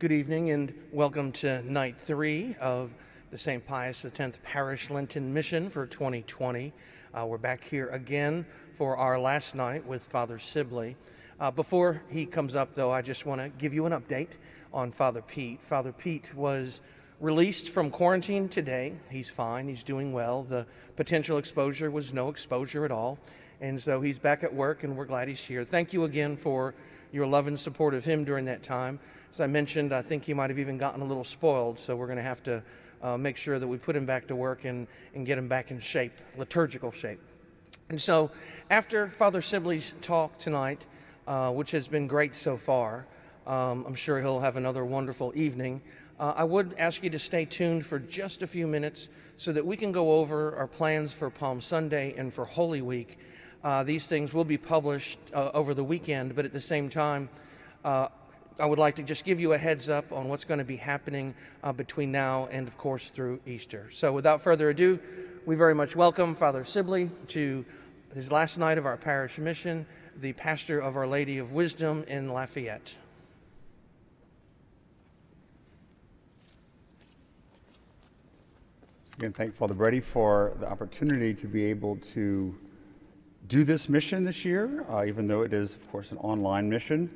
Good evening and welcome to night three of the St. Pius X Parish Lenten Mission for 2020. Uh, we're back here again for our last night with Father Sibley. Uh, before he comes up, though, I just want to give you an update on Father Pete. Father Pete was released from quarantine today. He's fine, he's doing well. The potential exposure was no exposure at all. And so he's back at work, and we're glad he's here. Thank you again for your love and support of him during that time. As I mentioned, I think he might have even gotten a little spoiled, so we're going to have to uh, make sure that we put him back to work and, and get him back in shape, liturgical shape. And so, after Father Sibley's talk tonight, uh, which has been great so far, um, I'm sure he'll have another wonderful evening. Uh, I would ask you to stay tuned for just a few minutes so that we can go over our plans for Palm Sunday and for Holy Week uh, these things will be published uh, over the weekend, but at the same time, uh, I would like to just give you a heads up on what's going to be happening uh, between now and, of course, through Easter. So, without further ado, we very much welcome Father Sibley to his last night of our parish mission, the pastor of Our Lady of Wisdom in Lafayette. Again, thank Father Brady for the opportunity to be able to do this mission this year, uh, even though it is, of course, an online mission.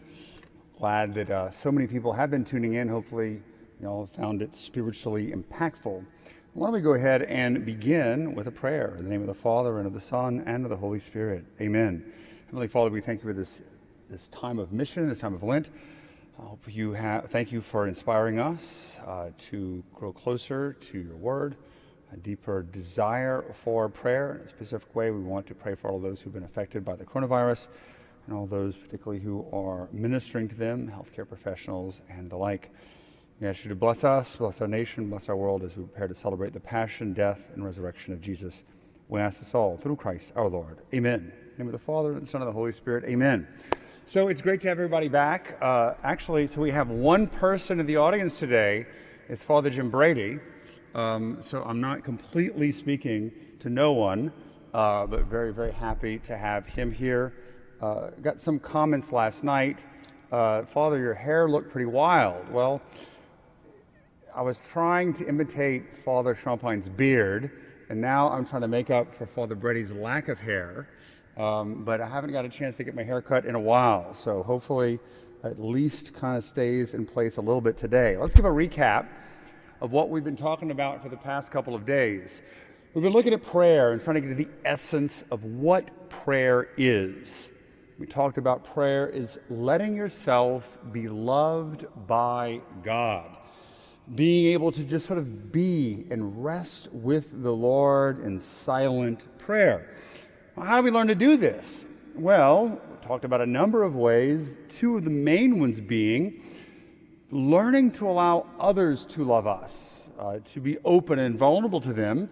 Glad that uh, so many people have been tuning in. Hopefully, you all found it spiritually impactful. Why don't we go ahead and begin with a prayer in the name of the Father and of the Son and of the Holy Spirit. Amen. Heavenly Father, we thank you for this, this time of mission, this time of Lent. I hope you have, thank you for inspiring us uh, to grow closer to your word a deeper desire for prayer. In a specific way, we want to pray for all those who've been affected by the coronavirus and all those, particularly who are ministering to them, healthcare professionals, and the like. We ask you to bless us, bless our nation, bless our world as we prepare to celebrate the passion, death, and resurrection of Jesus. We ask this all through Christ our Lord. Amen. Name of the Father, and the Son, and the Holy Spirit. Amen. So it's great to have everybody back. Uh, actually, so we have one person in the audience today. It's Father Jim Brady. Um, so I'm not completely speaking to no one, uh, but very, very happy to have him here. Uh, got some comments last night. Uh, Father, your hair looked pretty wild. Well, I was trying to imitate Father Champine's beard, and now I'm trying to make up for Father Brady's lack of hair. Um, but I haven't got a chance to get my hair cut in a while, so hopefully at least kind of stays in place a little bit today. Let's give a recap of what we've been talking about for the past couple of days. We've been looking at prayer and trying to get to the essence of what prayer is. We talked about prayer is letting yourself be loved by God, being able to just sort of be and rest with the Lord in silent prayer. Well, how do we learn to do this? Well, we talked about a number of ways, two of the main ones being learning to allow others to love us, uh, to be open and vulnerable to them,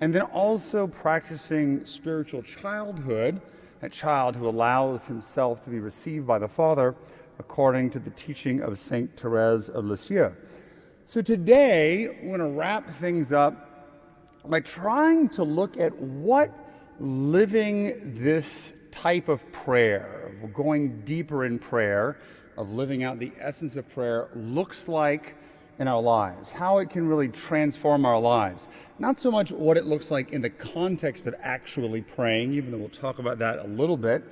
and then also practicing spiritual childhood, a child who allows himself to be received by the Father according to the teaching of Saint Therese of Lisieux. So today, I'm going to wrap things up by trying to look at what living this type of prayer, going deeper in prayer, of living out the essence of prayer looks like in our lives, how it can really transform our lives. Not so much what it looks like in the context of actually praying, even though we'll talk about that a little bit,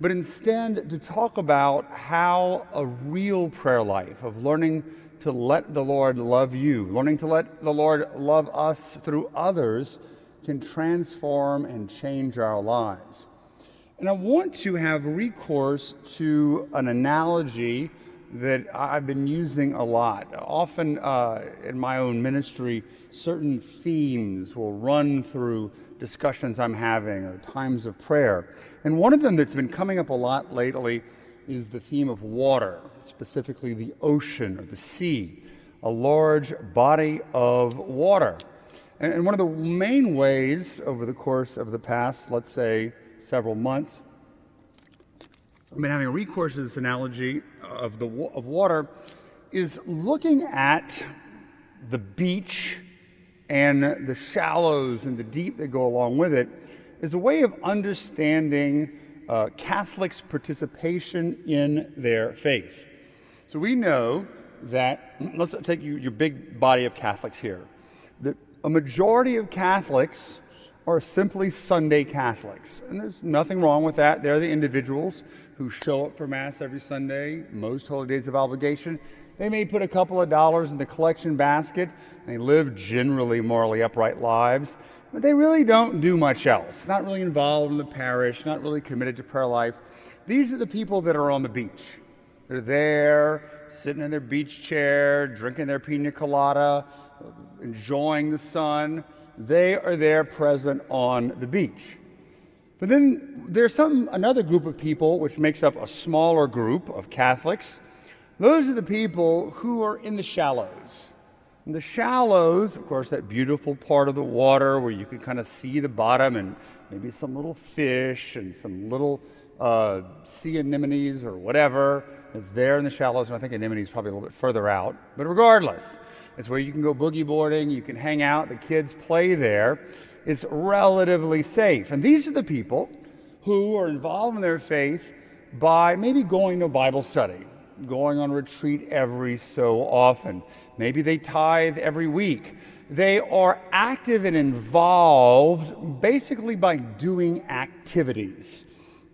but instead to talk about how a real prayer life of learning to let the Lord love you, learning to let the Lord love us through others, can transform and change our lives. And I want to have recourse to an analogy that I've been using a lot. Often uh, in my own ministry, certain themes will run through discussions I'm having or times of prayer. And one of them that's been coming up a lot lately is the theme of water, specifically the ocean or the sea, a large body of water. And, one of the main ways over the course of the past, let's say, several months. I've been having a recourse to this analogy of the of water is looking at the beach and the shallows and the deep that go along with it is a way of understanding uh, Catholics' participation in their faith. So we know that, let's take you, your big body of Catholics here, that a majority of Catholics are simply Sunday Catholics. And there's nothing wrong with that. They're the individuals who show up for Mass every Sunday, most holy days of obligation. They may put a couple of dollars in the collection basket. They live generally morally upright lives, but they really don't do much else. Not really involved in the parish, not really committed to prayer life. These are the people that are on the beach. They're there, sitting in their beach chair, drinking their pina colada, enjoying the sun. They are there present on the beach. But then there's some another group of people which makes up a smaller group of Catholics. Those are the people who are in the shallows. In the shallows, of course, that beautiful part of the water where you can kind of see the bottom and maybe some little fish and some little uh, sea anemones or whatever. It's there in the shallows, and I think anemones probably a little bit further out. But regardless, it's where you can go boogie boarding, you can hang out, the kids play there. It's relatively safe. And these are the people who are involved in their faith by maybe going to Bible study, going on retreat every so often. Maybe they tithe every week. They are active and involved basically by doing activities.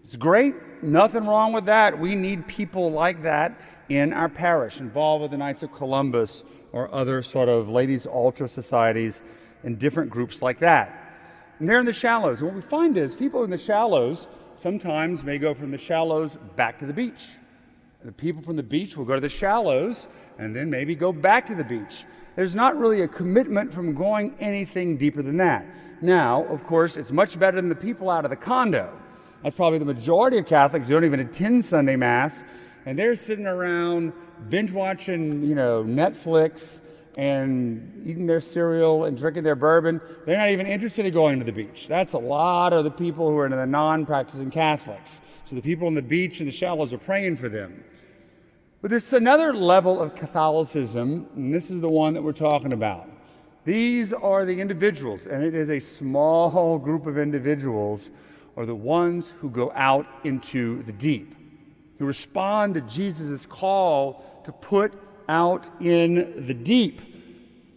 It's great, nothing wrong with that. We need people like that in our parish, involved with the Knights of Columbus or other sort of ladies' altar societies and different groups like that. And they're in the shallows. And what we find is people in the shallows sometimes may go from the shallows back to the beach. The people from the beach will go to the shallows and then maybe go back to the beach. There's not really a commitment from going anything deeper than that. Now, of course, it's much better than the people out of the condo that's probably the majority of Catholics who don't even attend Sunday Mass, and they're sitting around binge watching, you know, Netflix and eating their cereal and drinking their bourbon. They're not even interested in going to the beach. That's a lot of the people who are the non-practicing Catholics. So the people on the beach and the shallows are praying for them. But there's another level of Catholicism, and this is the one that we're talking about. These are the individuals, and it is a small group of individuals are the ones who go out into the deep, who respond to Jesus' call to put out in the deep.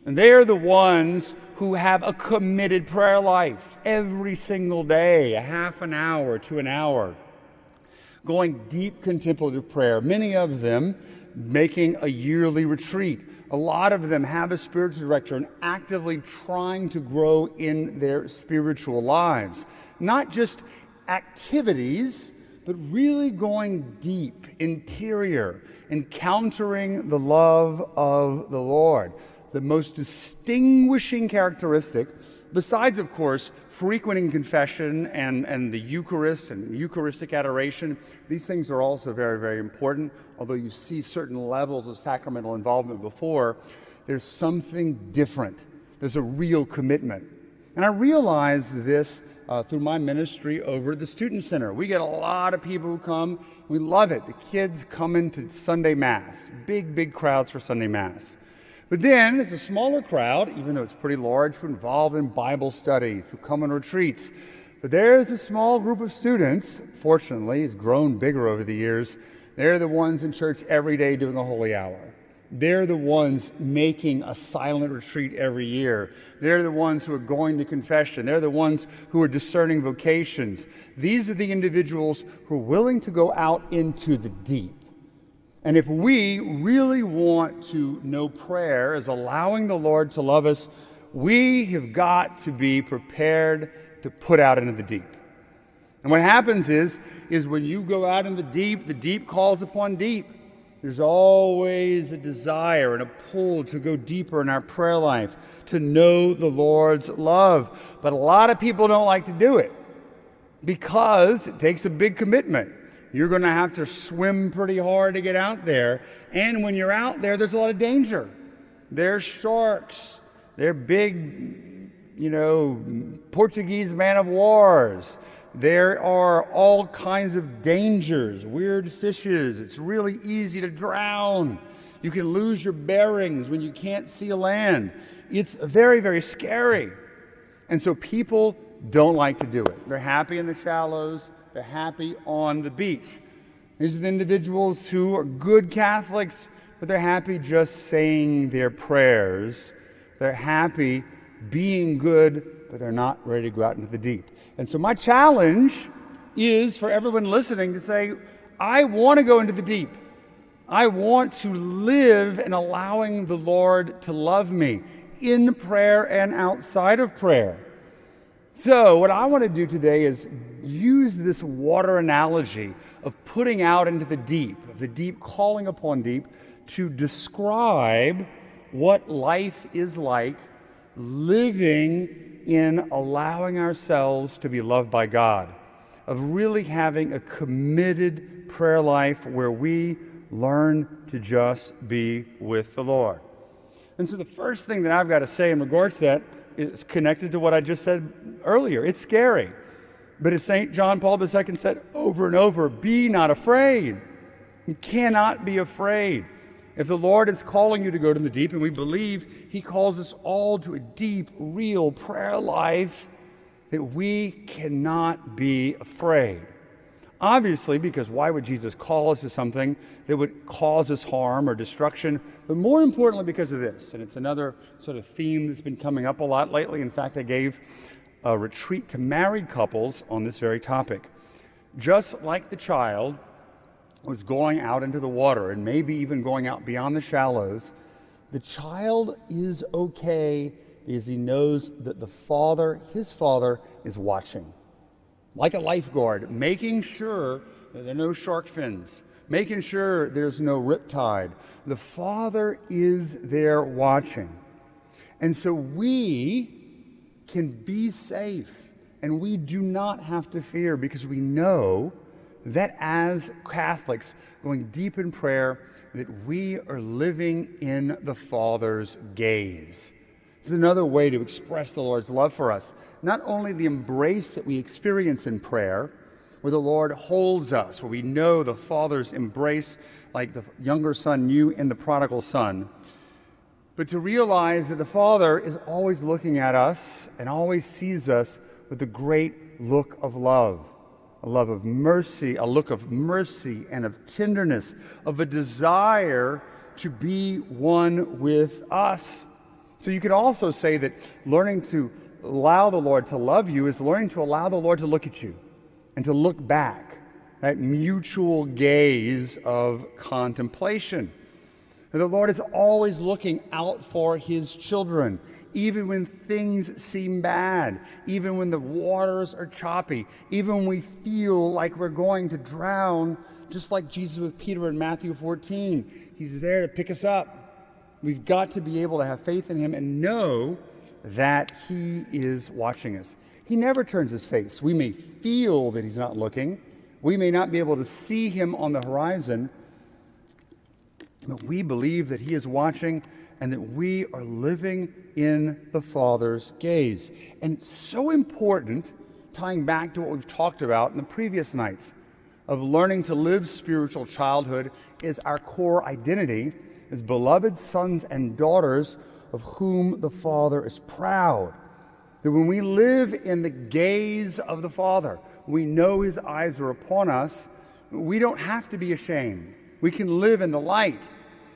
And they are the ones who have a committed prayer life every single day, a half an hour to an hour, going deep contemplative prayer, many of them making a yearly retreat. A lot of them have a spiritual director and actively trying to grow in their spiritual lives not just activities, but really going deep, interior, encountering the love of the Lord. The most distinguishing characteristic, besides, of course, frequenting confession and, and the Eucharist and Eucharistic adoration, these things are also very, very important. Although you see certain levels of sacramental involvement before, there's something different. There's a real commitment. And I realized this uh, through my ministry over at the Student Center. We get a lot of people who come. We love it. The kids come into Sunday Mass, big, big crowds for Sunday Mass. But then there's a smaller crowd, even though it's pretty large, who are involved in Bible studies, who come on retreats. But there's a small group of students, fortunately, it's grown bigger over the years. They're the ones in church every day doing a holy hour. They're the ones making a silent retreat every year. They're the ones who are going to confession. They're the ones who are discerning vocations. These are the individuals who are willing to go out into the deep. And if we really want to know prayer as allowing the Lord to love us, we have got to be prepared to put out into the deep. And what happens is, is when you go out in the deep, the deep calls upon deep. There's always a desire and a pull to go deeper in our prayer life, to know the Lord's love. But a lot of people don't like to do it because it takes a big commitment. You're going to have to swim pretty hard to get out there. And when you're out there, there's a lot of danger. There's sharks, they're big, you know, Portuguese man of wars. There are all kinds of dangers, weird fishes. It's really easy to drown. You can lose your bearings when you can't see land. It's very, very scary. And so people don't like to do it. They're happy in the shallows, they're happy on the beach. These are the individuals who are good Catholics, but they're happy just saying their prayers. They're happy being good, but they're not ready to go out into the deep. And so, my challenge is for everyone listening to say, I want to go into the deep. I want to live in allowing the Lord to love me in prayer and outside of prayer. So, what I want to do today is use this water analogy of putting out into the deep, of the deep calling upon deep, to describe what life is like living in allowing ourselves to be loved by God, of really having a committed prayer life where we learn to just be with the Lord. And so, the first thing that I've got to say in regards to that is connected to what I just said earlier. It's scary. But as St. John Paul II said over and over, be not afraid. You cannot be afraid. If the Lord is calling you to go to the deep, and we believe He calls us all to a deep, real prayer life, that we cannot be afraid. Obviously, because why would Jesus call us to something that would cause us harm or destruction? But more importantly, because of this. And it's another sort of theme that's been coming up a lot lately. In fact, I gave a retreat to married couples on this very topic. Just like the child was going out into the water and maybe even going out beyond the shallows, the child is okay because he knows that the father, his father, is watching. Like a lifeguard, making sure that there are no shark fins, making sure there's no riptide. The father is there watching. And so we can be safe and we do not have to fear because we know that as Catholics, going deep in prayer, that we are living in the Father's gaze. It's another way to express the Lord's love for us. Not only the embrace that we experience in prayer, where the Lord holds us, where we know the Father's embrace, like the younger son knew in the prodigal son, but to realize that the Father is always looking at us and always sees us with a great look of love a love of mercy, a look of mercy and of tenderness, of a desire to be one with us. So you could also say that learning to allow the Lord to love you is learning to allow the Lord to look at you and to look back, that mutual gaze of contemplation. And the Lord is always looking out for his children even when things seem bad, even when the waters are choppy, even when we feel like we're going to drown, just like Jesus with Peter in Matthew 14. He's there to pick us up. We've got to be able to have faith in him and know that he is watching us. He never turns his face. We may feel that he's not looking, we may not be able to see him on the horizon, but we believe that he is watching and that we are living in the Father's gaze. And it's so important, tying back to what we've talked about in the previous nights, of learning to live spiritual childhood is our core identity as beloved sons and daughters of whom the Father is proud. That when we live in the gaze of the Father, we know His eyes are upon us, we don't have to be ashamed. We can live in the light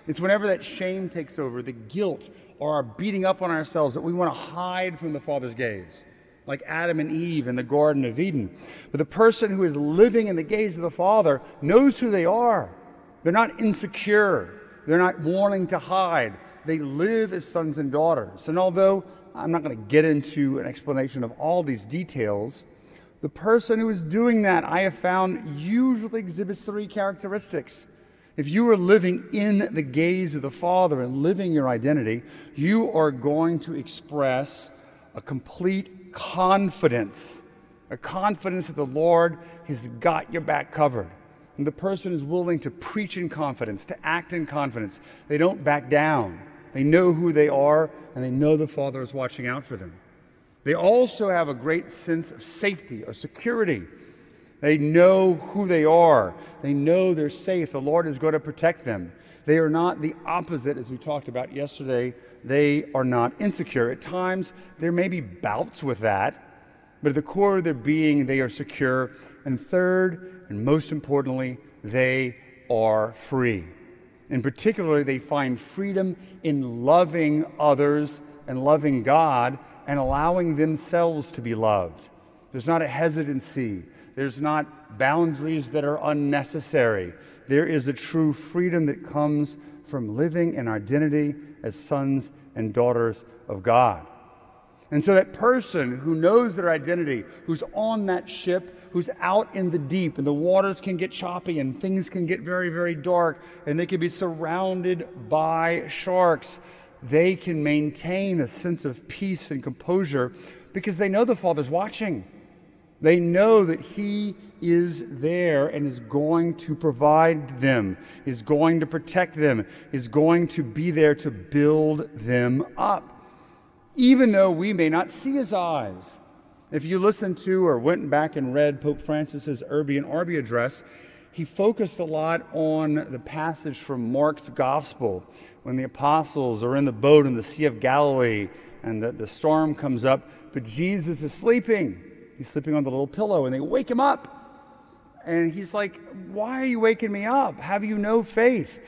it's whenever that shame takes over, the guilt or our beating up on ourselves, that we want to hide from the Father's gaze, like Adam and Eve in the Garden of Eden. But the person who is living in the gaze of the Father knows who they are. They're not insecure, they're not wanting to hide. They live as sons and daughters. And although I'm not going to get into an explanation of all these details, the person who is doing that, I have found, usually exhibits three characteristics. If you are living in the gaze of the Father and living your identity, you are going to express a complete confidence, a confidence that the Lord has got your back covered. And the person is willing to preach in confidence, to act in confidence. They don't back down. They know who they are, and they know the Father is watching out for them. They also have a great sense of safety or security they know who they are. They know they're safe. The Lord is going to protect them. They are not the opposite, as we talked about yesterday. They are not insecure. At times, there may be bouts with that, but at the core of their being, they are secure. And third, and most importantly, they are free. In particular, they find freedom in loving others and loving God and allowing themselves to be loved. There's not a hesitancy, there's not boundaries that are unnecessary. There is a true freedom that comes from living in identity as sons and daughters of God. And so, that person who knows their identity, who's on that ship, who's out in the deep, and the waters can get choppy and things can get very, very dark, and they can be surrounded by sharks, they can maintain a sense of peace and composure because they know the Father's watching. They know that He is there and is going to provide them, is going to protect them, is going to be there to build them up, even though we may not see His eyes. If you listened to or went back and read Pope Francis's Urbi and Orbi address, he focused a lot on the passage from Mark's Gospel when the apostles are in the boat in the Sea of Galilee and the, the storm comes up, but Jesus is sleeping. He's sleeping on the little pillow, and they wake him up. And he's like, Why are you waking me up? Have you no faith?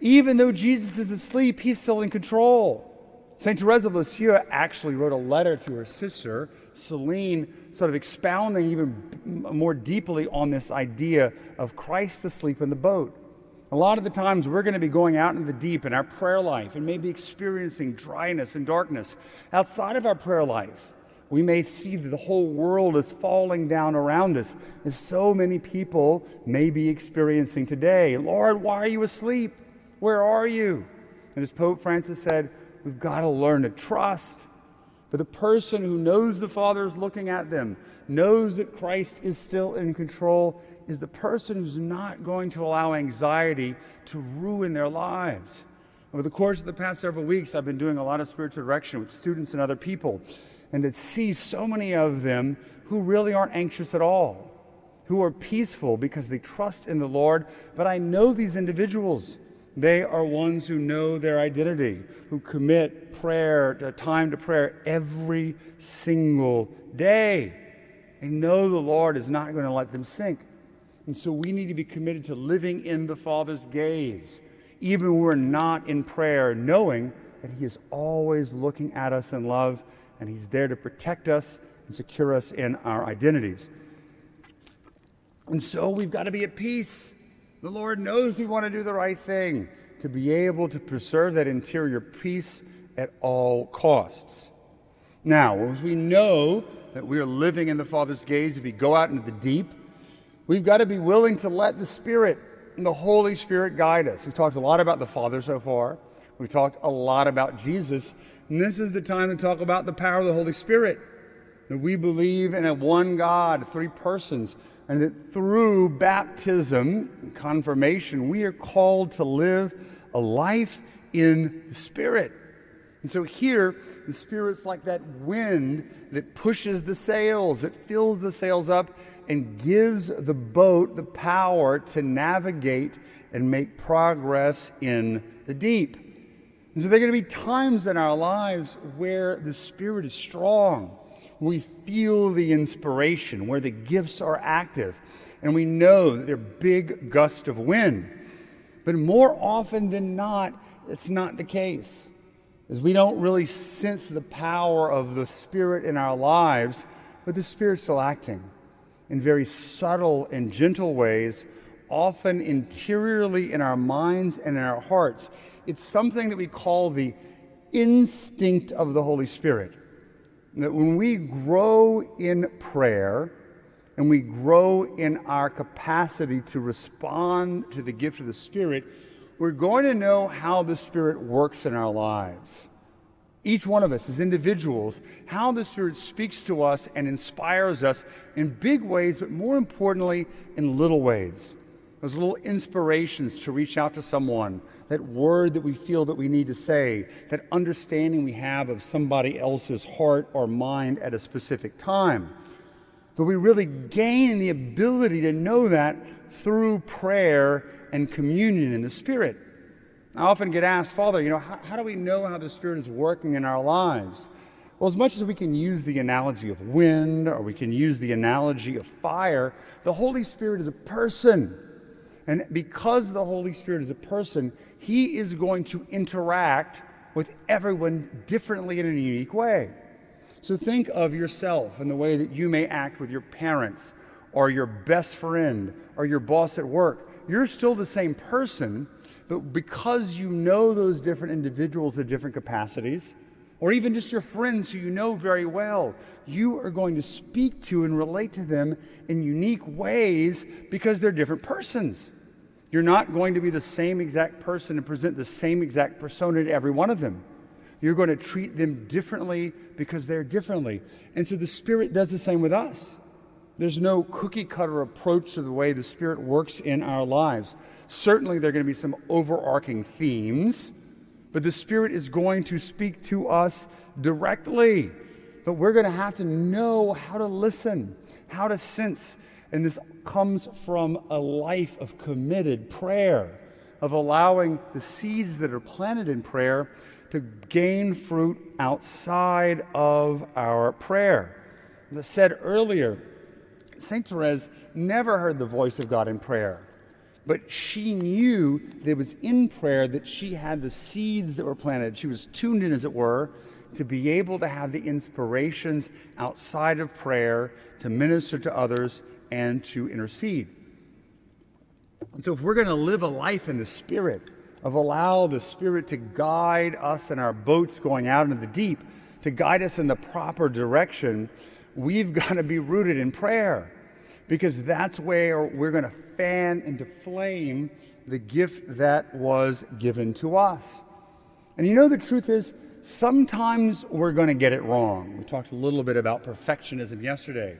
Even though Jesus is asleep, he's still in control. St. Therese of Lisieux actually wrote a letter to her sister, Celine, sort of expounding even more deeply on this idea of Christ asleep in the boat. A lot of the times we're going to be going out into the deep in our prayer life and maybe experiencing dryness and darkness. Outside of our prayer life, we may see that the whole world is falling down around us, as so many people may be experiencing today. Lord, why are you asleep? Where are you? And as Pope Francis said, we've got to learn to trust. But the person who knows the Father is looking at them, knows that Christ is still in control, is the person who's not going to allow anxiety to ruin their lives. Over the course of the past several weeks, I've been doing a lot of spiritual direction with students and other people and to see so many of them who really aren't anxious at all, who are peaceful because they trust in the Lord. But I know these individuals. They are ones who know their identity, who commit prayer, uh, time to prayer every single day. They know the Lord is not going to let them sink. And so we need to be committed to living in the Father's gaze, even when we're not in prayer, knowing that He is always looking at us in love and He's there to protect us and secure us in our identities. And so we've got to be at peace. The Lord knows we want to do the right thing, to be able to preserve that interior peace at all costs. Now, as we know that we are living in the Father's gaze, if we go out into the deep, we've got to be willing to let the Spirit and the Holy Spirit guide us. We've talked a lot about the Father so far. We've talked a lot about Jesus. And this is the time to talk about the power of the Holy Spirit. That we believe in a one God, three persons, and that through baptism, and confirmation, we are called to live a life in the Spirit. And so here, the Spirit's like that wind that pushes the sails, that fills the sails up, and gives the boat the power to navigate and make progress in the deep. And so there are going to be times in our lives where the Spirit is strong. We feel the inspiration, where the gifts are active, and we know that they're big gusts of wind. But more often than not, it's not the case. As we don't really sense the power of the Spirit in our lives, but the Spirit's still acting in very subtle and gentle ways, often interiorly in our minds and in our hearts it's something that we call the instinct of the Holy Spirit. That when we grow in prayer and we grow in our capacity to respond to the gift of the Spirit, we're going to know how the Spirit works in our lives. Each one of us as individuals, how the Spirit speaks to us and inspires us in big ways, but more importantly, in little ways those little inspirations to reach out to someone, that word that we feel that we need to say, that understanding we have of somebody else's heart or mind at a specific time. But we really gain the ability to know that through prayer and communion in the Spirit. I often get asked, Father, you know, how, how do we know how the Spirit is working in our lives? Well, as much as we can use the analogy of wind or we can use the analogy of fire, the Holy Spirit is a person. And because the Holy Spirit is a person, he is going to interact with everyone differently in a unique way. So think of yourself and the way that you may act with your parents or your best friend or your boss at work. You're still the same person, but because you know those different individuals at different capacities, or even just your friends who you know very well, you are going to speak to and relate to them in unique ways because they're different persons. You're not going to be the same exact person and present the same exact persona to every one of them. You're going to treat them differently because they're differently. And so the Spirit does the same with us. There's no cookie cutter approach to the way the Spirit works in our lives. Certainly, there are going to be some overarching themes, but the Spirit is going to speak to us directly. But we're going to have to know how to listen, how to sense, and this comes from a life of committed prayer, of allowing the seeds that are planted in prayer to gain fruit outside of our prayer. As I said earlier, St. Therese never heard the voice of God in prayer, but she knew that it was in prayer that she had the seeds that were planted. She was tuned in, as it were, to be able to have the inspirations outside of prayer to minister to others and to intercede. And so, if we're going to live a life in the Spirit, of allow the Spirit to guide us in our boats going out into the deep, to guide us in the proper direction, we've got to be rooted in prayer because that's where we're going to fan into flame the gift that was given to us. And you know, the truth is, sometimes we're going to get it wrong. We talked a little bit about perfectionism yesterday.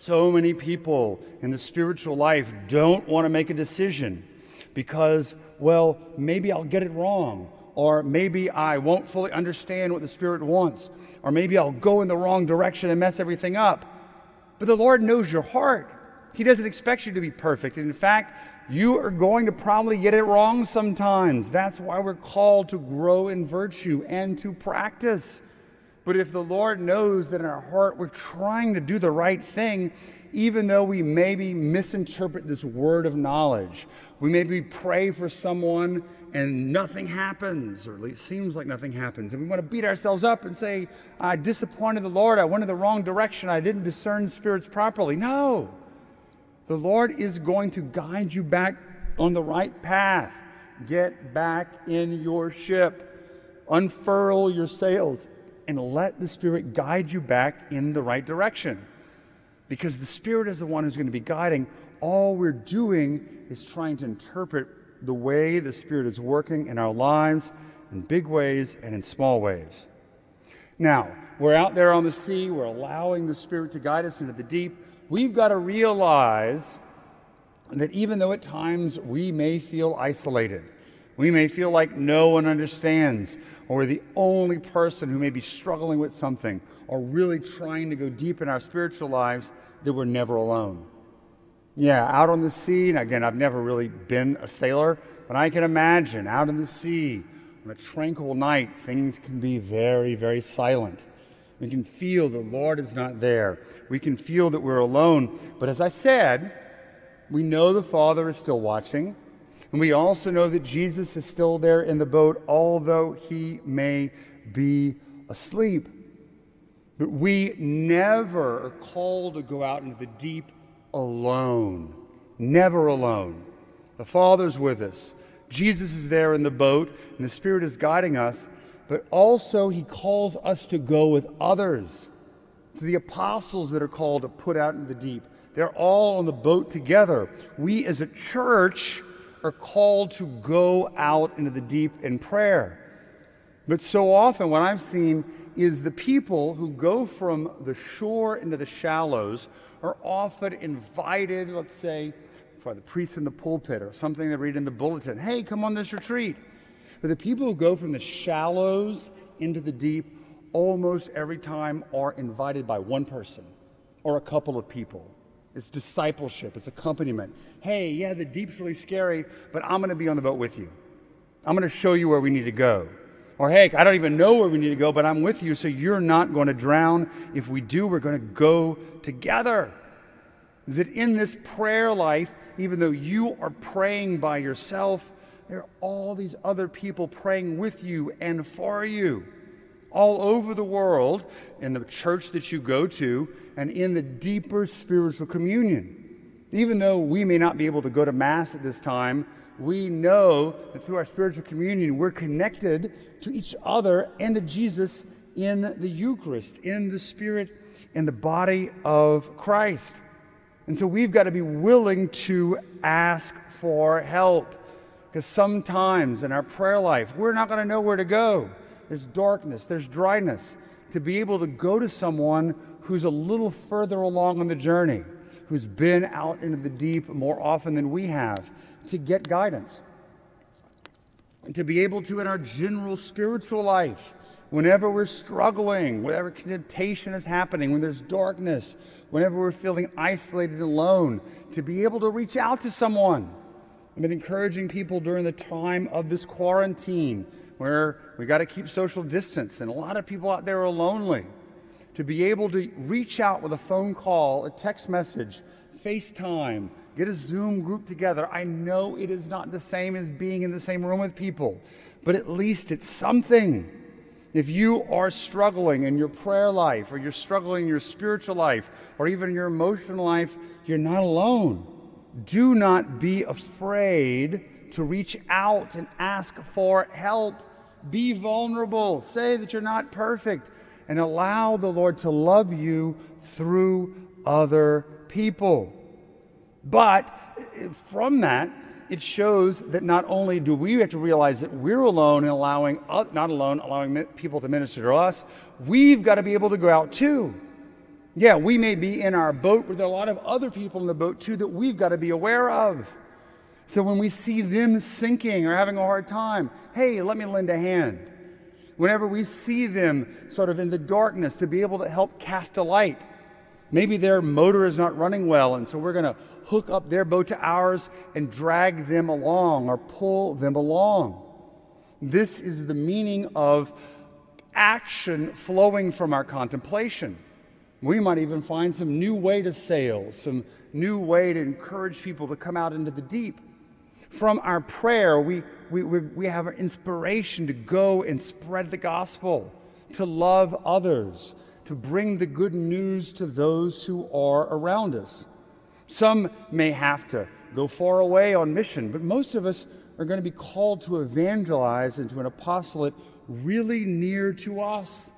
So many people in the spiritual life don't want to make a decision because, well, maybe I'll get it wrong, or maybe I won't fully understand what the Spirit wants, or maybe I'll go in the wrong direction and mess everything up. But the Lord knows your heart. He doesn't expect you to be perfect. And in fact, you are going to probably get it wrong sometimes. That's why we're called to grow in virtue and to practice. But if the Lord knows that in our heart we're trying to do the right thing, even though we maybe misinterpret this word of knowledge, we maybe pray for someone and nothing happens, or at least seems like nothing happens. And we want to beat ourselves up and say, I disappointed the Lord, I went in the wrong direction, I didn't discern spirits properly. No. The Lord is going to guide you back on the right path. Get back in your ship, unfurl your sails, and let the Spirit guide you back in the right direction. Because the Spirit is the one who's going to be guiding. All we're doing is trying to interpret the way the Spirit is working in our lives in big ways and in small ways. Now, we're out there on the sea, we're allowing the Spirit to guide us into the deep. We've got to realize that even though at times we may feel isolated, we may feel like no one understands, or we're the only person who may be struggling with something or really trying to go deep in our spiritual lives, that we're never alone. Yeah, out on the sea, and again, I've never really been a sailor, but I can imagine out in the sea on a tranquil night, things can be very, very silent. We can feel the Lord is not there. We can feel that we're alone. But as I said, we know the Father is still watching. And we also know that Jesus is still there in the boat, although he may be asleep. But we never are called to go out into the deep alone. Never alone. The Father's with us. Jesus is there in the boat, and the Spirit is guiding us, but also He calls us to go with others. To the apostles that are called to put out into the deep. They're all on the boat together. We as a church are called to go out into the deep in prayer. But so often, what I've seen is the people who go from the shore into the shallows are often invited, let's say, by the priest in the pulpit or something they read in the bulletin hey, come on this retreat. But the people who go from the shallows into the deep almost every time are invited by one person or a couple of people. It's discipleship, it's accompaniment. Hey, yeah, the deep's really scary, but I'm going to be on the boat with you. I'm going to show you where we need to go. Or, hey, I don't even know where we need to go, but I'm with you, so you're not going to drown. If we do, we're going to go together. is that in this prayer life, even though you are praying by yourself, there are all these other people praying with you and for you all over the world in the church that you go to and in the deeper spiritual communion. Even though we may not be able to go to Mass at this time, we know that through our spiritual communion, we're connected to each other and to Jesus in the Eucharist, in the Spirit, in the body of Christ. And so we've got to be willing to ask for help. Because sometimes in our prayer life, we're not going to know where to go. There's darkness, there's dryness. To be able to go to someone who's a little further along on the journey, who's been out into the deep more often than we have, to get guidance. And to be able to, in our general spiritual life, whenever we're struggling, whenever temptation is happening, when there's darkness, whenever we're feeling isolated and alone, to be able to reach out to someone. I've been encouraging people during the time of this quarantine where we got to keep social distance, and a lot of people out there are lonely. To be able to reach out with a phone call, a text message, FaceTime, get a Zoom group together. I know it is not the same as being in the same room with people, but at least it's something. If you are struggling in your prayer life, or you're struggling in your spiritual life, or even your emotional life, you're not alone. Do not be afraid to reach out and ask for help. Be vulnerable. Say that you're not perfect and allow the Lord to love you through other people. But from that, it shows that not only do we have to realize that we're alone and allowing, not alone, allowing people to minister to us, we've got to be able to go out too. Yeah, we may be in our boat, but there are a lot of other people in the boat too that we've got to be aware of. So when we see them sinking or having a hard time, hey, let me lend a hand. Whenever we see them sort of in the darkness, to be able to help cast a light. Maybe their motor is not running well, and so we're going to hook up their boat to ours and drag them along or pull them along. This is the meaning of action flowing from our contemplation. We might even find some new way to sail, some new way to encourage people to come out into the deep. From our prayer, we, we, we, we have inspiration to go and spread the gospel, to love others, to bring the good news to those who are around us. Some may have to go far away on mission, but most of us are going to be called to evangelize into an apostolate really near to us.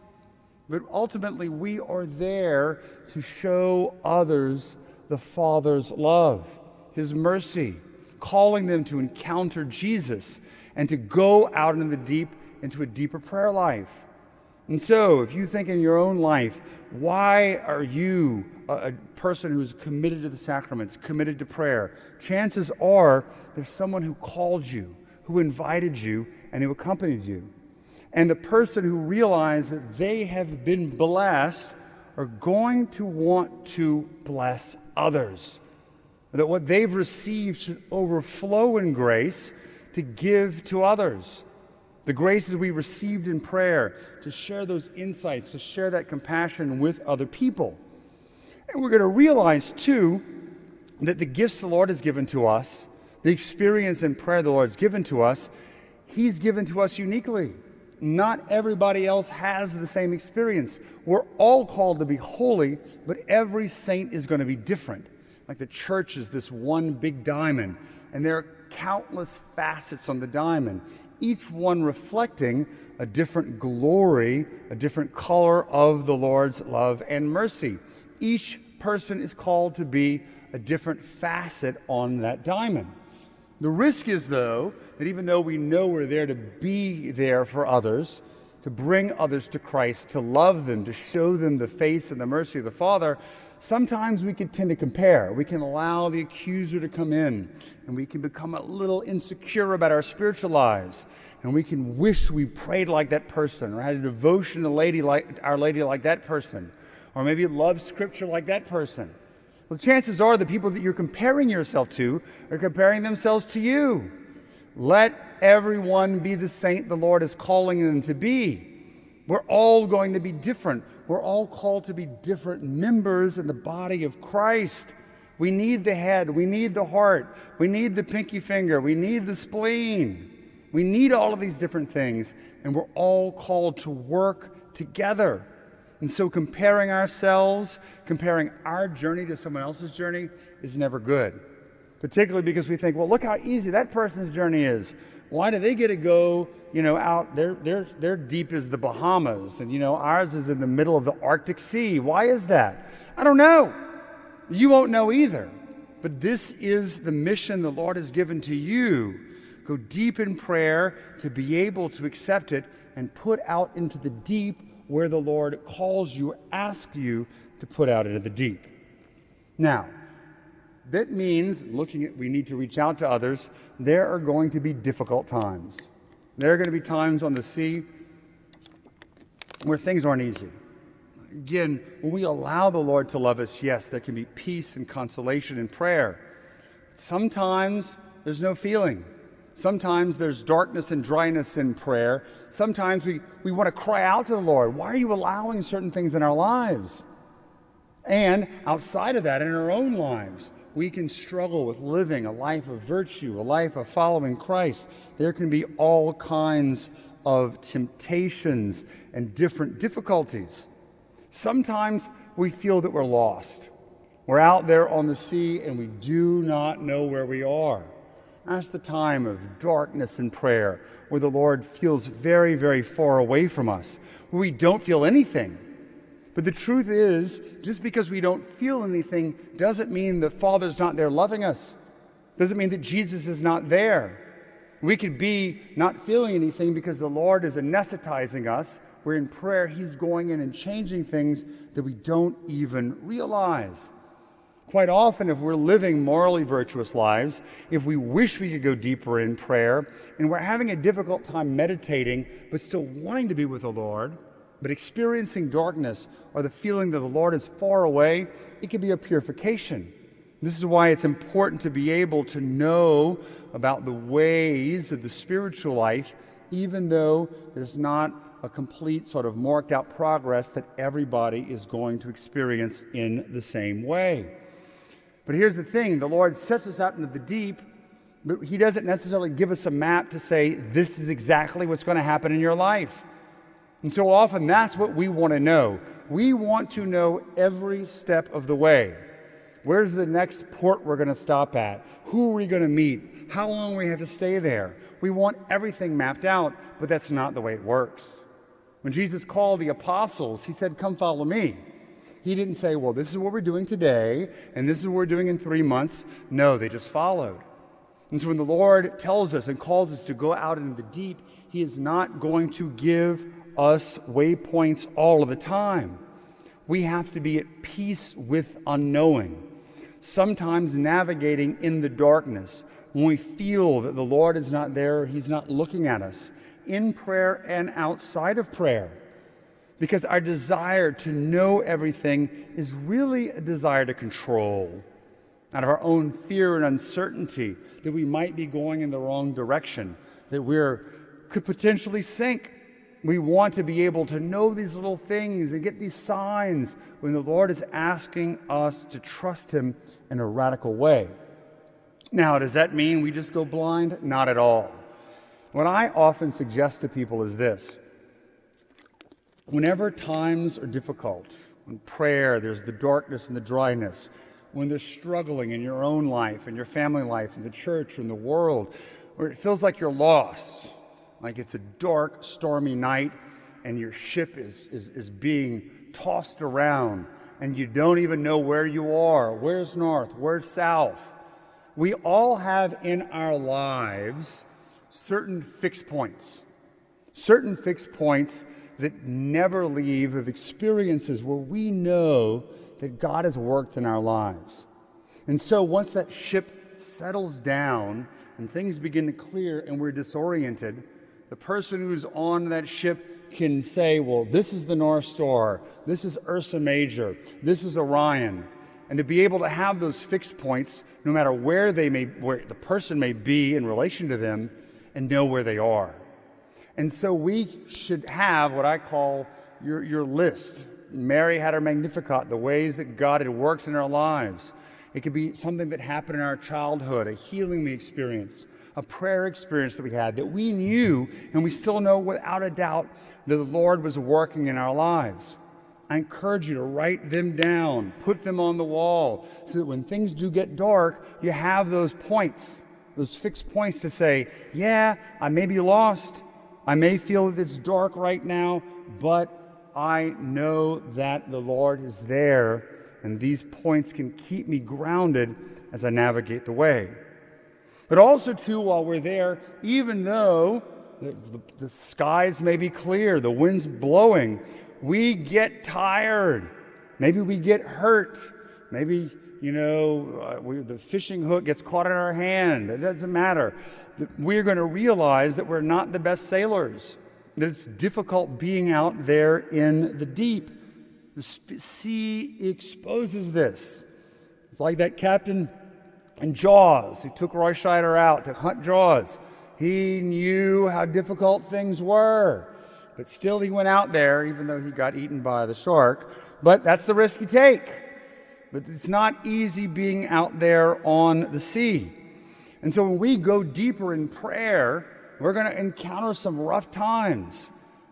But ultimately, we are there to show others the Father's love, His mercy, calling them to encounter Jesus and to go out into the deep into a deeper prayer life. And so, if you think in your own life, why are you a, a, person who's committed to the sacraments, committed to prayer? Chances are there's someone who called you, who invited you, and who accompanied you. And the person who realized that they have been blessed are going to want to bless others. That what they've received should overflow in grace to give to others the graces we received in prayer, to share those insights, to share that compassion with other people. And we're going to realize, too, that the gifts the Lord has given to us, the experience in prayer the Lord has given to us, He's given to us uniquely. Not everybody else has the same experience. We're all called to be holy, but every saint is going to be different. Like the church is this one big diamond, and there are countless facets on the diamond each one reflecting a different glory, a different color of the Lord's love and mercy. Each person is called to be a different facet on that diamond. The risk is, though, that even though we know we're there to be there for others, to bring others to Christ, to love them, to show them the face and the mercy of the Father, sometimes we can tend to compare. We can allow the accuser to come in, and we can become a little insecure about our spiritual lives. And we can wish we prayed like that person, or had a devotion to lady like, Our Lady like that person, or maybe love Scripture like that person. Well, chances are the people that you're comparing yourself to are comparing themselves to you. Let everyone be the saint the Lord is calling them to be. We're all going to be different. We're all called to be different members in the body of Christ We need the head. We need the heart. We need the pinky finger. We need the spleen. We need all of these different things, and we're all called to work together. And so, comparing ourselves, comparing our journey to someone else's journey is never good. Particularly because we think, well, look how easy that person's journey is. Why do they get to go, you know, out? Their, their, their deep as the Bahamas, and, you know, ours is in the middle of the Arctic Sea. Why is that? I don't know. You won't know either. But this is the mission the Lord has given to you. Go deep in prayer to be able to accept it and put out into the deep where the Lord calls you, asks you to put out into the deep. Now, that means looking at we need to reach out to others. There are going to be difficult times. There are going to be times on the sea where things aren't easy. Again, when we allow the Lord to love us, yes, there can be peace and consolation in prayer. Sometimes there's no feeling. Sometimes there's darkness and dryness in prayer. Sometimes we, we want to cry out to the Lord, Why are you allowing certain things in our lives? And outside of that, in our own lives, we can struggle with living a life of virtue, a life of following Christ. There can be all kinds of temptations and different difficulties. Sometimes we feel that we're lost. We're out there on the sea and we do not know where we are. That's the time of darkness and prayer, where the Lord feels very, very far away from us, where we don't feel anything. But the truth is, just because we don't feel anything doesn't mean the Father's not there loving us. Doesn't mean that Jesus is not there. We could be not feeling anything because the Lord is anesthetizing us, where in prayer He's going in and changing things that we don't even realize. Quite often, if we're living morally virtuous lives, if we wish we could go deeper in prayer, and we're having a difficult time meditating, but still wanting to be with the Lord, but experiencing darkness or the feeling that the Lord is far away, it can be a purification. This is why it's important to be able to know about the ways of the spiritual life, even though there's not a complete sort of marked out progress that everybody is going to experience in the same way. But here's the thing the Lord sets us out into the deep, but He doesn't necessarily give us a map to say, this is exactly what's going to happen in your life. And so often that's what we want to know. We want to know every step of the way. Where's the next port we're going to stop at? Who are we going to meet? How long we have to stay there? We want everything mapped out, but that's not the way it works. When Jesus called the apostles, he said, Come follow me. He didn't say, well, this is what we're doing today, and this is what we're doing in three months. No, they just followed. And so when the Lord tells us and calls us to go out into the deep, He is not going to give us waypoints all of the time. We have to be at peace with unknowing, sometimes navigating in the darkness when we feel that the Lord is not there, He's not looking at us, in prayer and outside of prayer because our desire to know everything is really a desire to control out of our own fear and uncertainty that we might be going in the wrong direction, that we could potentially sink. We want to be able to know these little things and get these signs when the Lord is asking us to trust Him in a radical way. Now, does that mean we just go blind? Not at all. What I often suggest to people is this Whenever times are difficult, in prayer, there's the darkness and the dryness, when they're struggling in your own life, in your family life, in the church, in the world, where it feels like you're lost, like it's a dark, stormy night, and your ship is, is, is being tossed around, and you don't even know where you are. Where's north? Where's south? We all have in our lives certain fixed points, certain fixed points that never leave of experiences where we know that God has worked in our lives. And so once that ship settles down and things begin to clear and we're disoriented, the person who's on that ship can say, Well, this is the North Star, this is Ursa Major, this is Orion. And to be able to have those fixed points, no matter where they may, where the person may be in relation to them, and know where they are. And so we should have what I call your, your list. Mary had her Magnificat, the ways that God had worked in our lives. It could be something that happened in our childhood, a healing we experienced, a prayer experience that we had that we knew and we still know without a doubt that the Lord was working in our lives. I encourage you to write them down, put them on the wall, so that when things do get dark, you have those points, those fixed points to say, Yeah, I may be lost. I may feel that it's dark right now, but I know that the Lord is there, and these points can keep me grounded as I navigate the way. But also, too, while we're there, even though the, the, skies may be clear, the wind's blowing, we get tired. Maybe we get hurt. Maybe, you know, uh, we, the fishing hook gets caught in our hand. It doesn't matter. We're going to realize that we're not the best sailors, that it's difficult being out there in the deep. The sea exposes this. It's like that captain in Jaws who took Roy Scheider out to hunt Jaws. He knew how difficult things were. But still, he went out there, even though he got eaten by the shark. But that's the risk you take. But it's not easy being out there on the sea. And so when we go deeper in prayer, we're going to encounter some rough times.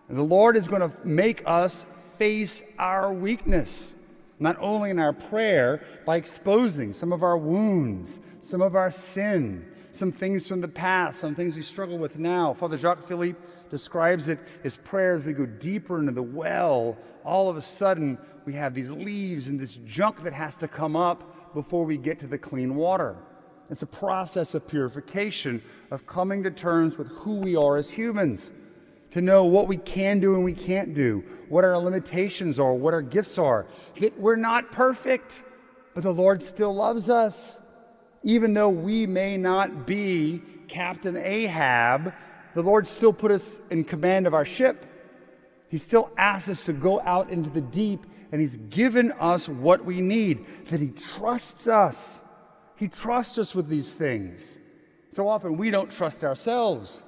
And the Lord is going to make us face our weakness, not only in our prayer, by exposing some of our wounds, some of our sin, some things from the past, some things we struggle with now. Father Jacques Philippe describes it as prayer as we go deeper into the well. All of a sudden, we have these leaves and this junk that has to come up before we get to the clean water. It's a process of purification, of coming to terms with who we are as humans, to know what we can do and we can't do, what our limitations are, what our gifts are. That we're not perfect, but the Lord still loves us. Even though we may not be Captain Ahab, the Lord still put us in command of our ship. He still asks us to go out into the deep, and He's given us what we need, that He trusts us. He trusts us with these things. So often we don't trust ourselves.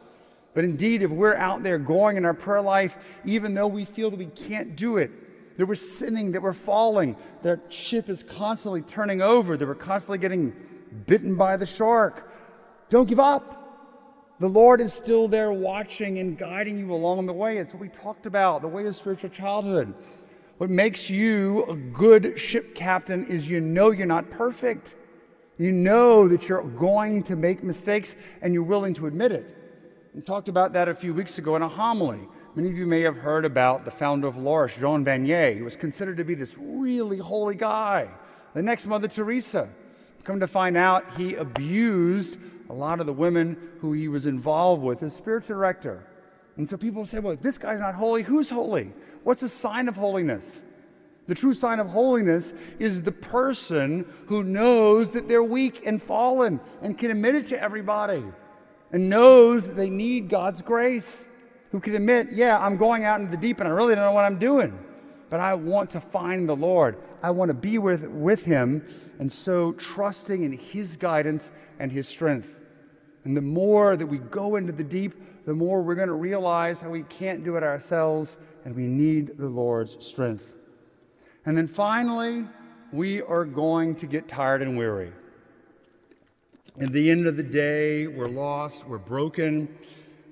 But indeed, if we're out there going in our prayer life, even though we feel that we can't do it, that we're sinning, that we're falling, that our ship is constantly turning over, that we're constantly getting bitten by the shark, don't give up. The Lord is still there watching and guiding you along the way. It's what we talked about the way of spiritual childhood. What makes you a good ship captain is you know you're not perfect. You know that you're going to make mistakes and you're willing to admit it. We talked about that a few weeks ago in a homily. Many of you may have heard about the founder of L'Arche, Jean Vanier. He was considered to be this really holy guy. The next Mother Teresa. Come to find out, he abused a lot of the women who he was involved with as spiritual director. And so people say, well, this guy's not holy. Who's holy? What's the sign of holiness? The true sign of holiness is the person who knows that they're weak and fallen and can admit it to everybody and knows that they need God's grace. Who can admit, yeah, I'm going out into the deep and I really don't know what I'm doing, but I want to find the Lord. I want to be with, with Him, and so trusting in His guidance and His strength. And the more that we go into the deep, the more we're going to realize how we can't do it ourselves and we need the Lord's strength. And then finally, we are going to get tired and weary. At the end of the day, we're lost, we're broken,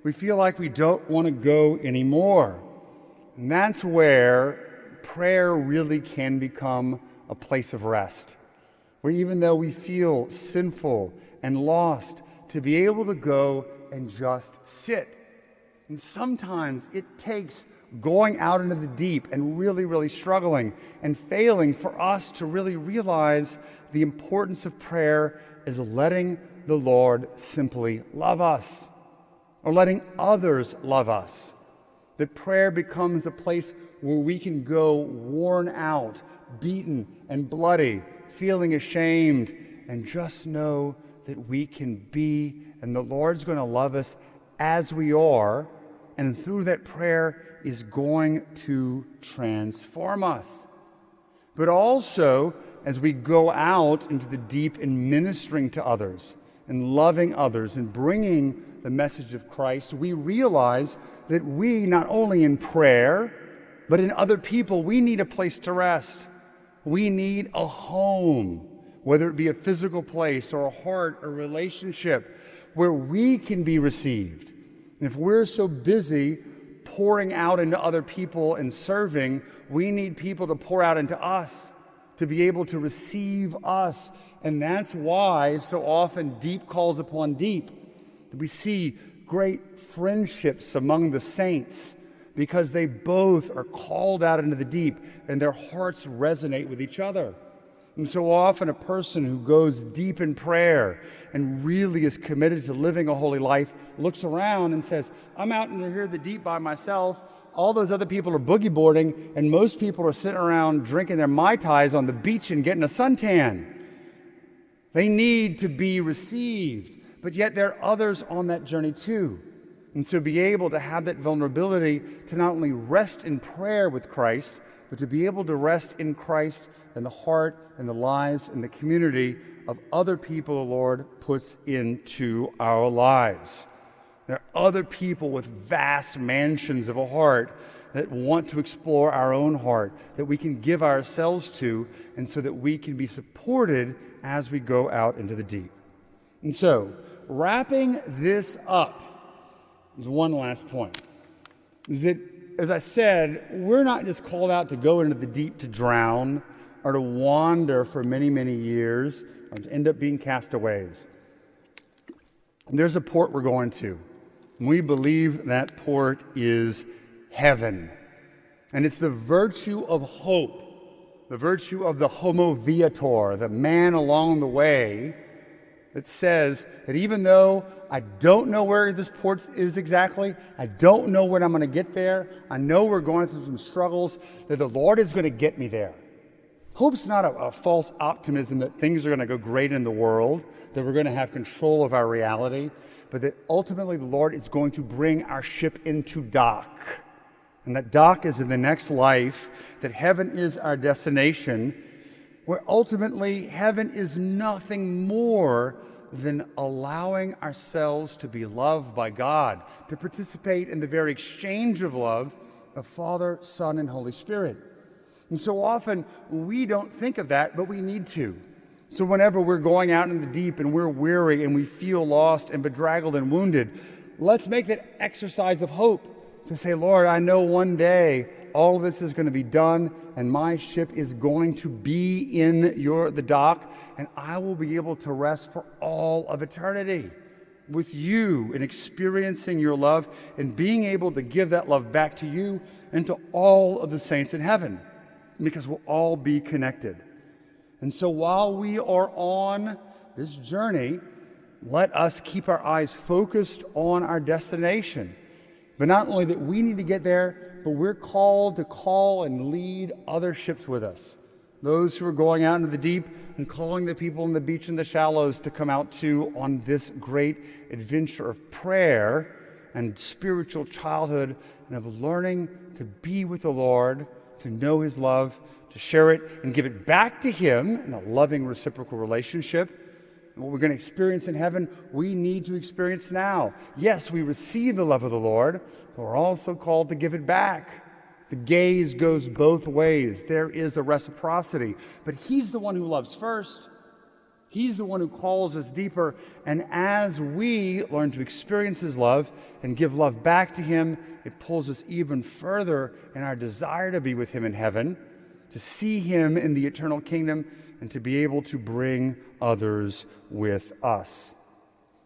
we feel like we don't want to go anymore. And that's where prayer really can become a place of rest, where even though we feel sinful and lost, to be able to go and just sit. And sometimes it takes going out into the deep and really, really struggling and failing for us to really realize the importance of prayer is letting the Lord simply love us or letting others love us. That prayer becomes a place where we can go worn out, beaten, and bloody, feeling ashamed, and just know that we can be, and the Lord's going to love us as we are, and through that prayer is going to transform us. But also, as we go out into the deep in ministering to others and loving others and bringing the message of Christ, we realize that we, not only in prayer, but in other people, we need a place to rest. We need a home. whether it be a physical place or a heart or relationship where we can be received. If we're so busy pouring out into other people and serving, we need people to pour out into us, to be able to receive us. And that's why so often deep calls upon deep. We see great friendships among the saints because they both are called out into the deep and their hearts resonate with each other. And so often, a person who goes deep in prayer and really is committed to living a holy life looks around and says, I'm out in here the deep by myself. All those other people are boogie boarding, and most people are sitting around drinking their Mai Tais on the beach and getting a suntan. They need to be received, but yet there are others on that journey too. And so, be able to have that vulnerability to not only rest in prayer with Christ, but to be able to rest in Christ and the heart and the lives and the community of other people the Lord puts into our lives. There are other people with vast mansions of a heart that want to explore our own heart, that we can give ourselves to, and so that we can be supported as we go out into the deep. And so, wrapping this up is one last point. Is that, as I said, we're not just called out to go into the deep to drown or to wander for many, many years or to end up being castaways. And there's a port we're going to. We believe that port is heaven. And it's the virtue of hope, the virtue of the homo viator, the man along the way, that says that even though I don't know where this port is exactly, I don't know when I'm going to get there, I know we're going through some struggles, that the Lord is going to get me there. Hope's not a, a false optimism that things are going to go great in the world, that we're going to have control of our reality, but that ultimately the Lord is going to bring our ship into dock. And that dock is in the next life, that heaven is our destination, where ultimately heaven is nothing more than allowing ourselves to be loved by God, to participate in the very exchange of love of Father, Son, and Holy Spirit. And so often we don't think of that, but we need to. So whenever we're going out in the deep and we're weary and we feel lost and bedraggled and wounded, let's make that exercise of hope to say, Lord, I know one day all of this is going to be done and my ship is going to be in your the dock and I will be able to rest for all of eternity with you in experiencing your love and being able to give that love back to you and to all of the saints in heaven because we'll all be connected. And so while we are on this journey, let us keep our eyes focused on our destination. But not only that we need to get there, but we're called to call and lead other ships with us. Those who are going out into the deep and calling the people on the beach and the shallows to come out too on this great adventure of prayer and spiritual childhood and of learning to be with the Lord to know His love, to share it and give it back to Him in a loving reciprocal relationship. And what we're going to experience in heaven, we need to experience now. Yes, we receive the love of the Lord, but we're also called to give it back. The gaze goes both ways. There is a reciprocity, but He's the one who loves first. He's the one who calls us deeper. And as we learn to experience His love and give love back to Him, it pulls us even further in our desire to be with Him in heaven, to see Him in the eternal kingdom, and to be able to bring others with us.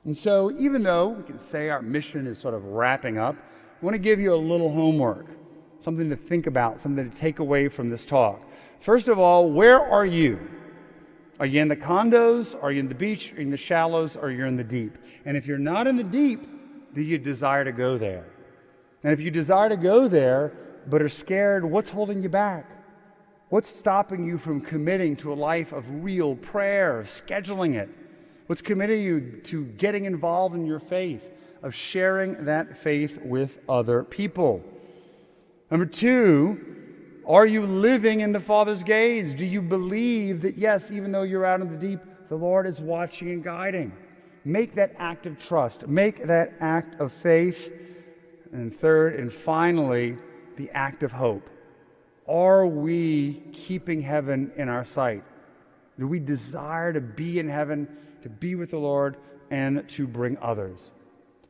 And so, even though we can say our mission is sort of wrapping up, I want to give you a little homework, something to think about, something to take away from this talk. First of all, where are you? Are you in the condos? Are you in the beach? Are you in the shallows? Or you're in the deep? And if you're not in the deep, do you desire to go there? And if you desire to go there, but are scared, what's holding you back? What's stopping you from committing to a life of real prayer, of scheduling it? What's committing you to getting involved in your faith, of sharing that faith with other people? Number two, are you living in the Father's gaze? Do you believe that, yes, even though you're out in the deep, the Lord is watching and guiding? Make that act of trust, make that act of faith. And third and finally, the act of hope. Are we keeping heaven in our sight? Do we desire to be in heaven, to be with the Lord, and to bring others?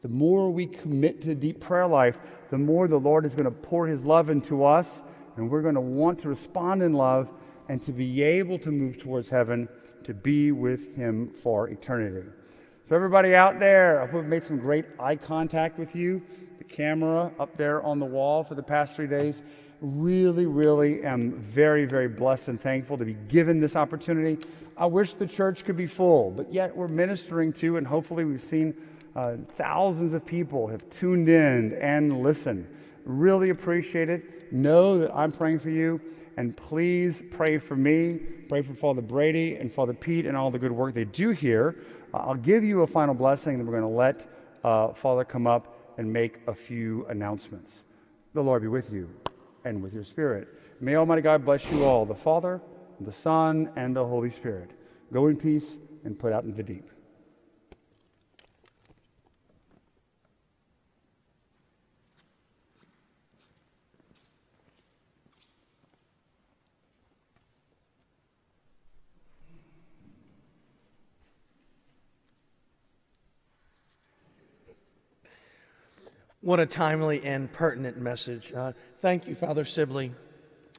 The more we commit to deep prayer life, the more the Lord is going to pour his love into us, and we're going to want to respond in love and to be able to move towards heaven to be with him for eternity. So, everybody out there, I hope we've made some great eye contact with you. The camera up there on the wall for the past three days. Really, really am very, very blessed and thankful to be given this opportunity. I wish the church could be full, but yet we're ministering to, and hopefully, we've seen uh, thousands of people have tuned in and listened. Really appreciate it. Know that I'm praying for you, and please pray for me. Pray for Father Brady and Father Pete and all the good work they do here. I'll give you a final blessing, then we're going to let uh, Father come up and make a few announcements. The Lord be with you and with your spirit. May Almighty God bless you all, the Father, the Son, and the Holy Spirit. Go in peace and put out into the deep. What a timely and pertinent message. Uh, thank you, Father Sibley,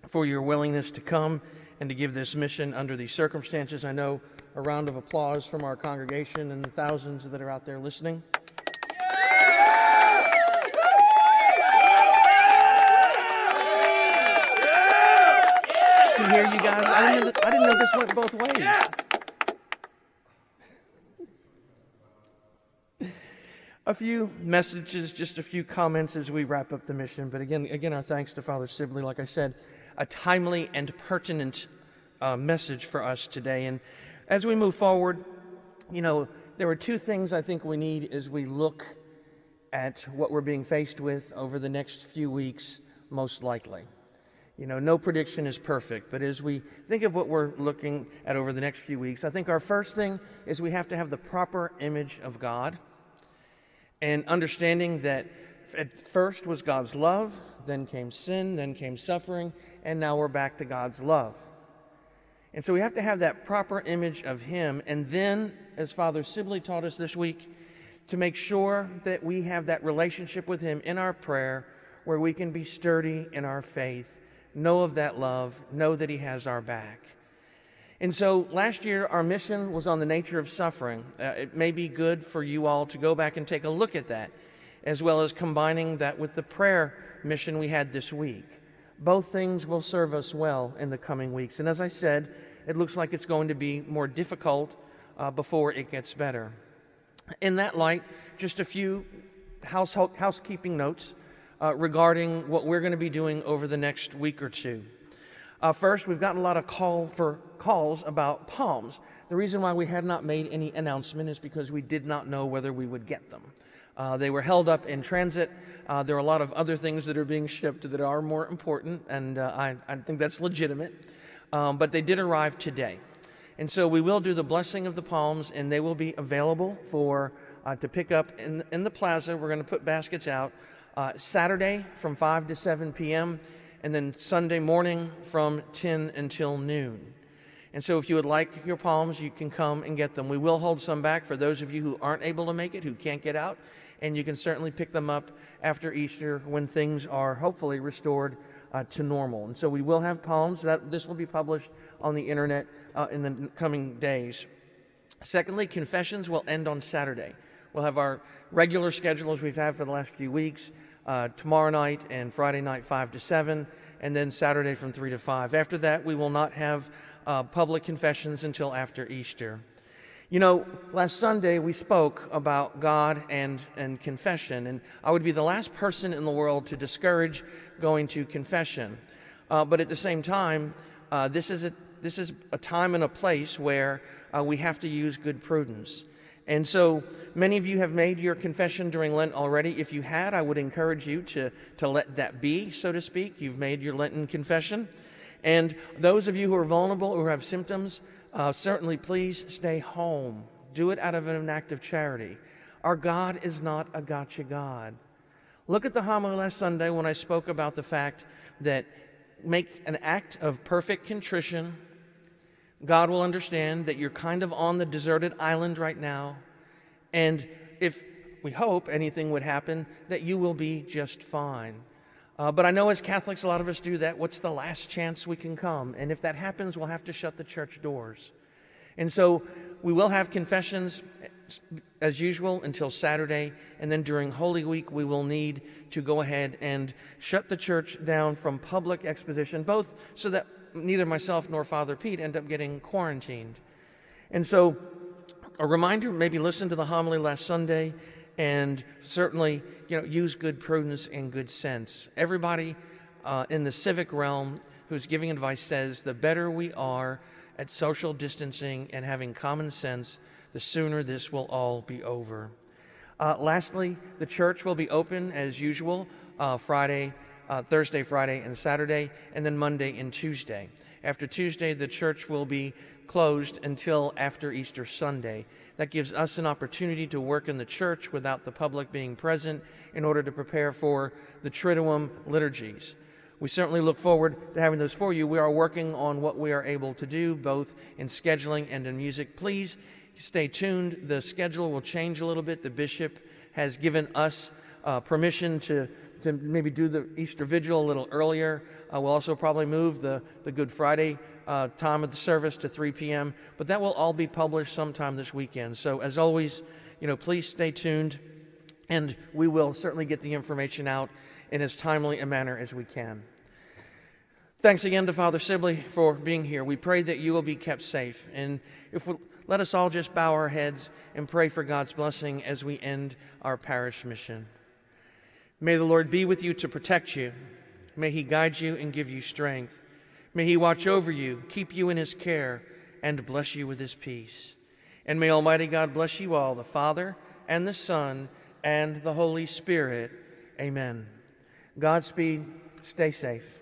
for your willingness to come and to give this mission under these circumstances. I know a round of applause from our congregation and the thousands that are out there listening. can hear you guys. I didn't, know, I didn't know this went both ways. A few messages, just a few comments as we wrap up the mission. But again, again, our thanks to Father Sibley. Like I said, a timely and pertinent uh, message for us today. And as we move forward, you know, there are two things I think we need as we look at what we're being faced with over the next few weeks, most likely. You know, no prediction is perfect, but as we think of what we're looking at over the next few weeks, I think our first thing is we have to have the proper image of God and understanding that at first was God's love, then came sin, then came suffering, and now we're back to God's love. And so we have to have that proper image of Him. And then, as Father Sibley taught us this week, to make sure that we have that relationship with Him in our prayer where we can be sturdy in our faith, know of that love, know that He has our back. And so last year, our mission was on the nature of suffering. Uh, it may be good for you all to go back and take a look at that, as well as combining that with the prayer mission we had this week. Both things will serve us well in the coming weeks. And as I said, it looks like it's going to be more difficult uh, before it gets better. In that light, just a few household, housekeeping notes uh, regarding what we're going to be doing over the next week or two. Uh, first, we've gotten a lot of call for calls about palms. The reason why we had not made any announcement is because we did not know whether we would get them. Uh, they were held up in transit. Uh, there are a lot of other things that are being shipped that are more important, and uh, I, I, think that's legitimate. Um, but they did arrive today. And so we will do the blessing of the palms, and they will be available for uh, to pick up in, in the plaza. We're going to put baskets out uh, Saturday from 5 to 7 p.m and then Sunday morning from 10 until noon. And so, if you would like your palms, you can come and get them. We will hold some back for those of you who aren't able to make it, who can't get out, and you can certainly pick them up after Easter when things are hopefully restored uh, to normal. And so, we will have palms. That this will be published on the internet uh, in the coming days. Secondly, confessions will end on Saturday. We'll have our regular schedule as we've had for the last few weeks uh, tomorrow night and Friday night, 5 to 7, and then Saturday from 3 to 5. After that, we will not have uh, public confessions until after Easter. You know, last Sunday we spoke about God and, and confession, and I would be the last person in the world to discourage going to confession. Uh, but at the same time, uh, this, is a, this is a time and a place where uh, we have to use good prudence. And so many of you have made your confession during Lent already. If you had, I would encourage you to, to let that be, so to speak. You've made your Lenten confession. And those of you who are vulnerable or have symptoms, uh, certainly please stay home. Do it out of an act of charity. Our God is not a gotcha God. Look at the homily last Sunday when I spoke about the fact that make an act of perfect contrition God will understand that you're kind of on the deserted island right now. And if we hope anything would happen, that you will be just fine. Uh, but I know as Catholics, a lot of us do that. What's the last chance we can come? And if that happens, we'll have to shut the church doors. And so we will have confessions as usual until Saturday. And then during Holy Week, we will need to go ahead and shut the church down from public exposition, both so that neither myself nor Father Pete end up getting quarantined. And so, a reminder maybe listen to the homily last Sunday and certainly you know use good prudence and good sense. Everybody uh, in the civic realm who's giving advice says the better we are at social distancing and having common sense the sooner this will all be over. Uh, lastly the church will be open as usual uh, friday uh, thursday friday and saturday and then monday and tuesday. After tuesday the church will be closed until after easter sunday that gives us an opportunity to work in the church without the public being present in order to prepare for the Triduum liturgies. We certainly look forward to having those for you. We are working on what we are able to do, both in scheduling and in music. Please stay tuned. The schedule will change a little bit. The bishop has given us uh, permission to, to maybe do the Easter Vigil a little earlier. Uh, we'll also probably move the, the Good Friday uh, time of the service to 3 p.m., but that will all be published sometime this weekend. So, as always, you know, please stay tuned, and we will certainly get the information out in as timely a manner as we can. Thanks again to Father Sibley for being here. We pray that you will be kept safe. And if we, let us all just bow our heads and pray for God's blessing as we end our parish mission. May the Lord be with you to protect you. May he guide you and give you strength. May he watch over you, keep you in his care, and bless you with his peace. And may Almighty God bless you all, the Father, and the Son, and the Holy Spirit. Amen. Godspeed. Stay safe.